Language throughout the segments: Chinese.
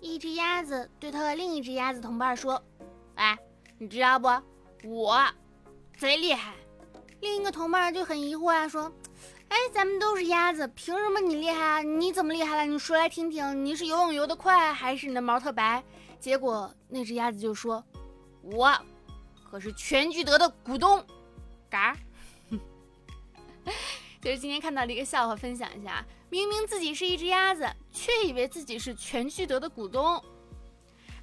一只鸭子对它的另一只鸭子同伴说：“哎，你知道不？我贼厉害。”另一个同伴就很疑惑啊，说：“哎，咱们都是鸭子，凭什么你厉害啊？你怎么厉害了？你说来听听，你是游泳游得快，还是你的毛特白？”结果那只鸭子就说：“我可是全聚德的股东。”嘎。就是今天看到的一个笑话，分享一下。明明自己是一只鸭子，却以为自己是全聚德的股东。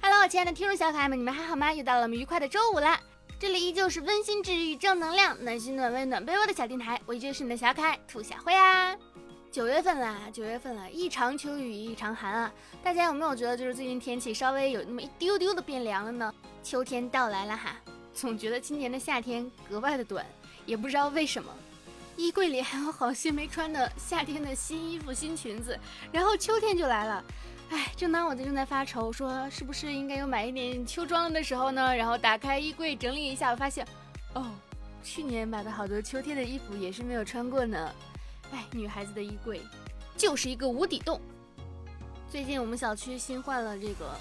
Hello，亲爱的听众小可爱们，你们还好吗？又到了我们愉快的周五啦！这里依旧是温馨治愈、正能量、暖心暖胃暖被窝的小电台，我依旧是你的小可爱兔小慧啊。九月份啦，九月份了，一场秋雨一场寒啊！大家有没有觉得就是最近天气稍微有那么一丢丢的变凉了呢？秋天到来了哈，总觉得今年的夏天格外的短，也不知道为什么。衣柜里还有好些没穿的夏天的新衣服、新裙子，然后秋天就来了，哎，正当我在正在发愁，说是不是应该有买一点秋装了的时候呢？然后打开衣柜整理一下，我发现，哦，去年买的好多秋天的衣服也是没有穿过呢。哎，女孩子的衣柜就是一个无底洞。最近我们小区新换了这个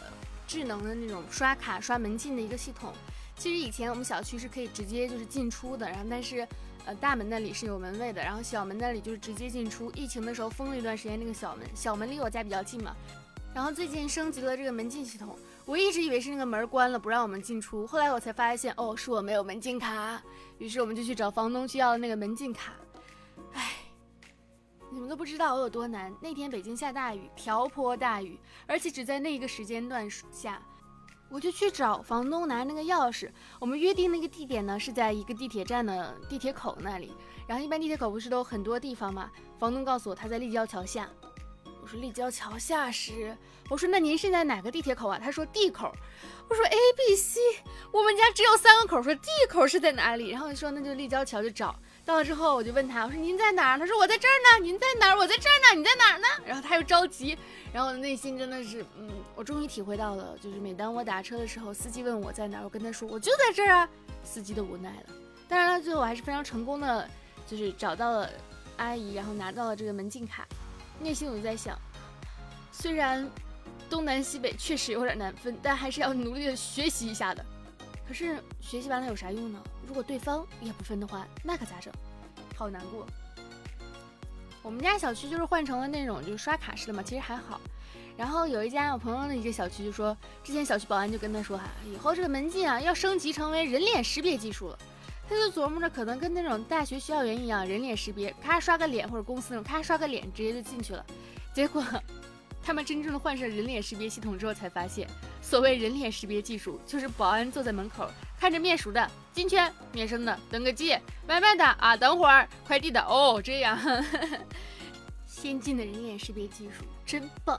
智能的那种刷卡刷门禁的一个系统，其实以前我们小区是可以直接就是进出的，然后但是。呃，大门那里是有门卫的，然后小门那里就是直接进出。疫情的时候封了一段时间那个小门，小门离我家比较近嘛。然后最近升级了这个门禁系统，我一直以为是那个门关了不让我们进出，后来我才发现，哦，是我没有门禁卡。于是我们就去找房东去要了那个门禁卡。唉，你们都不知道我有多难。那天北京下大雨，瓢泼大雨，而且只在那一个时间段下。我就去找房东拿那个钥匙，我们约定那个地点呢是在一个地铁站的地铁口那里，然后一般地铁口不是都很多地方嘛？房东告诉我他在立交桥下，我说立交桥下时，我说那您是在哪个地铁口啊？他说 D 口，我说 A B C，我们家只有三个口，说 D 口是在哪里？然后说那就立交桥就找。到了之后，我就问他，我说您在哪儿？他说我在这儿呢。您在哪儿？我在这儿呢。你在哪儿呢？然后他又着急，然后内心真的是，嗯，我终于体会到了，就是每当我打车的时候，司机问我在哪儿，我跟他说我就在这儿啊，司机都无奈了。当然了，最后我还是非常成功的，就是找到了阿姨，然后拿到了这个门禁卡。内心我就在想，虽然东南西北确实有点难分，但还是要努力的学习一下的。可是学习完了有啥用呢？如果对方也不分的话，那可咋整？好难过。我们家小区就是换成了那种就是刷卡式的嘛，其实还好。然后有一家我朋友的一个小区就说，之前小区保安就跟他说哈，以后这个门禁啊要升级成为人脸识别技术了。他就琢磨着可能跟那种大学校园一样，人脸识别，咔刷个脸或者公司那种咔刷个脸直接就进去了。结果。他们真正的换上人脸识别系统之后，才发现，所谓人脸识别技术，就是保安坐在门口，看着面熟的进圈，面生的登个记，外卖的啊等会儿，快递的哦这样，先进的人脸识别技术真棒。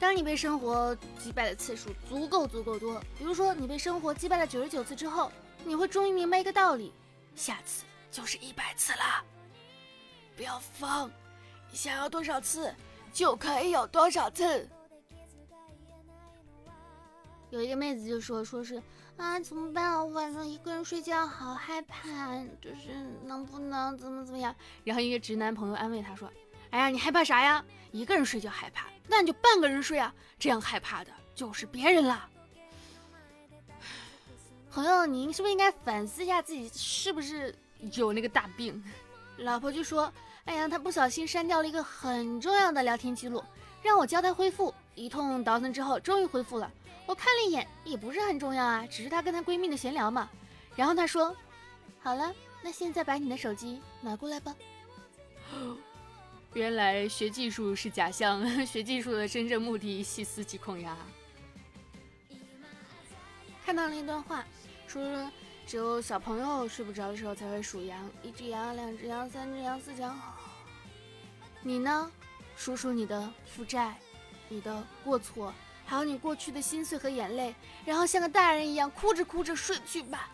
当你被生活击败的次数足够足够多，比如说你被生活击败了九十九次之后，你会终于明白一个道理：下次就是一百次了。不要疯，想要多少次？就可以有多少次？有一个妹子就说：“说是啊，怎么办我？晚上一个人睡觉好害怕，就是能不能怎么怎么样？”然后一个直男朋友安慰她说：“哎呀，你害怕啥呀？一个人睡觉害怕，那你就半个人睡啊，这样害怕的就是别人了。”朋友，您是不是应该反思一下自己是不是有那个大病？老婆就说。哎呀，他不小心删掉了一个很重要的聊天记录，让我教他恢复。一通倒腾之后，终于恢复了。我看了一眼，也不是很重要啊，只是她跟她闺蜜的闲聊嘛。然后她说：“好了，那现在把你的手机拿过来吧。”原来学技术是假象，学技术的真正目的细思极恐呀。看到了一段话，说。只有小朋友睡不着的时候才会数羊，一只羊，两只羊，三只羊，四只羊。你呢？数数你的负债，你的过错，还有你过去的心碎和眼泪，然后像个大人一样哭着哭着睡去吧。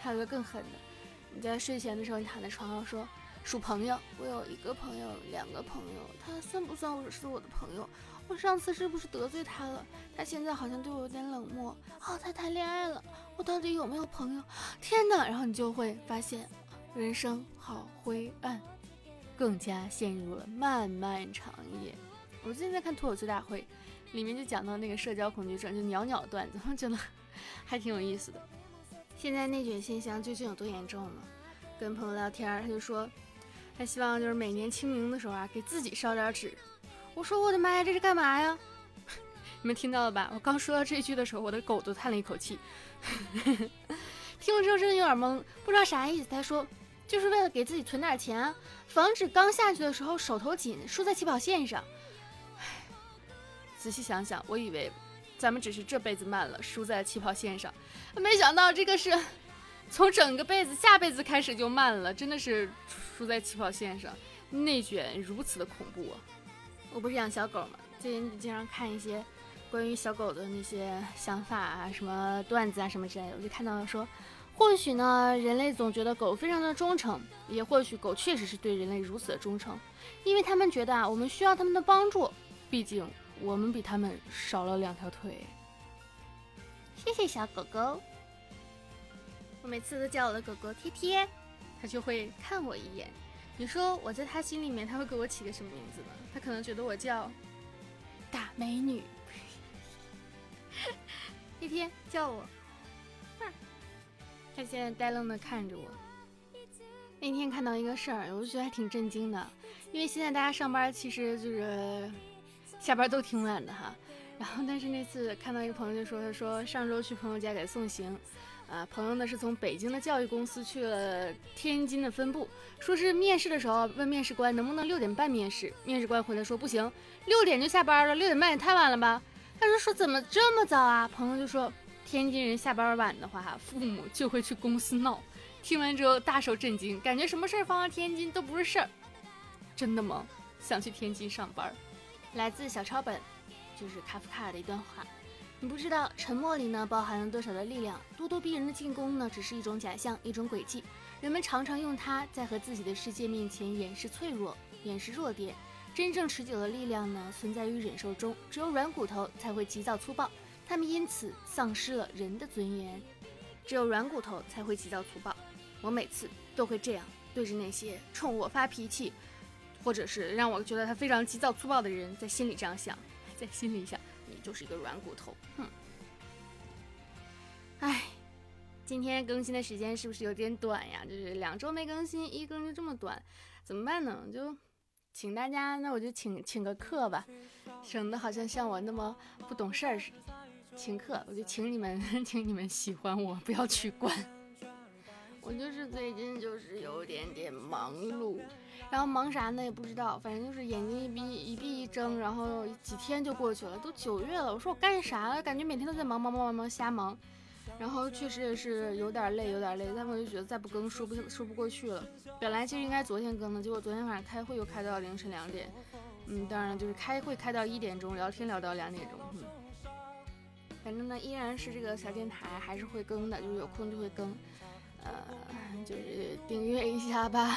还有个更狠的，你在睡前的时候，你躺在床上说数朋友，我有一个朋友，两个朋友，他算不算我是我的朋友？我上次是不是得罪他了？他现在好像对我有点冷漠。哦，他谈恋爱了，我到底有没有朋友？天哪！然后你就会发现，人生好灰暗，更加陷入了漫漫长夜。我最近在看脱口秀大会，里面就讲到那个社交恐惧症，就鸟鸟段子，我觉得还挺有意思的。现在内卷现象究竟有多严重呢？跟朋友聊天，他就说他希望就是每年清明的时候啊，给自己烧点纸。我说我的妈呀，这是干嘛呀？你们听到了吧？我刚说到这句的时候，我的狗都叹了一口气。听了之后真的有点懵，不知道啥意思。他说就是为了给自己存点钱，防止刚下去的时候手头紧，输在起跑线上。仔细想想，我以为咱们只是这辈子慢了，输在起跑线上，没想到这个是从整个辈子下辈子开始就慢了，真的是输在起跑线上。内卷如此的恐怖啊！我不是养小狗吗？最近经常看一些关于小狗的那些想法啊、什么段子啊、什么之类的，我就看到说，或许呢，人类总觉得狗非常的忠诚，也或许狗确实是对人类如此的忠诚，因为他们觉得啊，我们需要他们的帮助，毕竟我们比他们少了两条腿。谢谢小狗狗，我每次都叫我的狗狗贴贴，它就会看我一眼。你说我在他心里面，他会给我起个什么名字呢？他可能觉得我叫大美女。一天叫我，他现在呆愣的看着我。那天看到一个事儿，我就觉得还挺震惊的，因为现在大家上班其实就是下班都挺晚的哈。然后但是那次看到一个朋友就说，他说上周去朋友家给送行。啊，朋友呢是从北京的教育公司去了天津的分部，说是面试的时候问面试官能不能六点半面试，面试官回来说不行，六点就下班了，六点半也太晚了吧？他说说怎么这么早啊？朋友就说天津人下班晚的话，父母就会去公司闹。听完之后大受震惊，感觉什么事儿放到天津都不是事儿。真的吗？想去天津上班？来自小抄本，就是卡夫卡的一段话。你不知道沉默里呢包含了多少的力量，咄咄逼人的进攻呢只是一种假象，一种诡计。人们常常用它在和自己的世界面前掩饰脆弱，掩饰弱点。真正持久的力量呢存在于忍受中，只有软骨头才会急躁粗暴，他们因此丧失了人的尊严。只有软骨头才会急躁粗暴。我每次都会这样对着那些冲我发脾气，或者是让我觉得他非常急躁粗暴的人，在心里这样想，在心里想。就是一个软骨头，哼！哎，今天更新的时间是不是有点短呀？就是两周没更新，一更就这么短，怎么办呢？就请大家，那我就请请个客吧，省得好像像我那么不懂事儿似的。请客，我就请你们，请你们喜欢我，不要取关。我就是最近就是有点点忙碌。然后忙啥呢？也不知道，反正就是眼睛一闭一闭一睁，然后几天就过去了，都九月了。我说我干啥了？感觉每天都在忙忙忙忙忙瞎忙，然后确实也是有点累，有点累。但我就觉得再不更说不说不过去了。本来其实应该昨天更的，结果昨天晚上开会又开到凌晨两点。嗯，当然，就是开会开到一点钟，聊天聊到两点钟。嗯，反正呢，依然是这个小电台还是会更的，就是有空就会更。呃，就是订阅一下吧。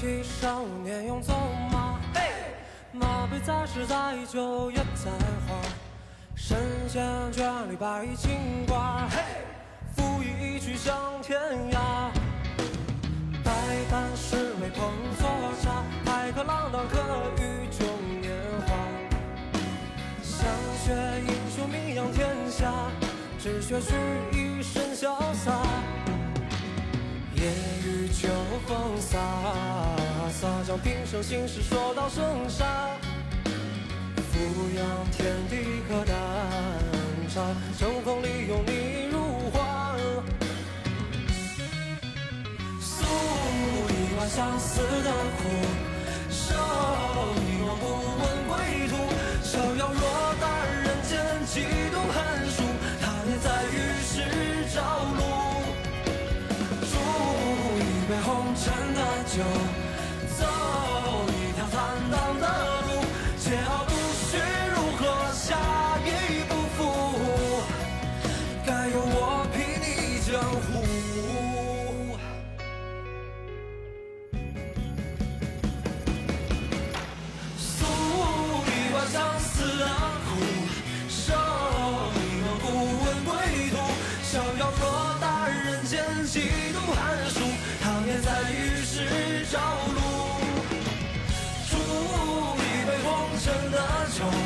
湖。少年勇走马，马背再时载酒也在华。神仙眷侣摆金挂，赋一曲向天涯。百般是为捧作茶，待客锒铛可与中年华。想学英雄名扬天下，只学取秋风飒飒，将平生心事说到声沙。俯仰天地可丹茶，乘风里拥你入画。素衣外把相思的苦守，一往不问归途。逍遥若待就。home.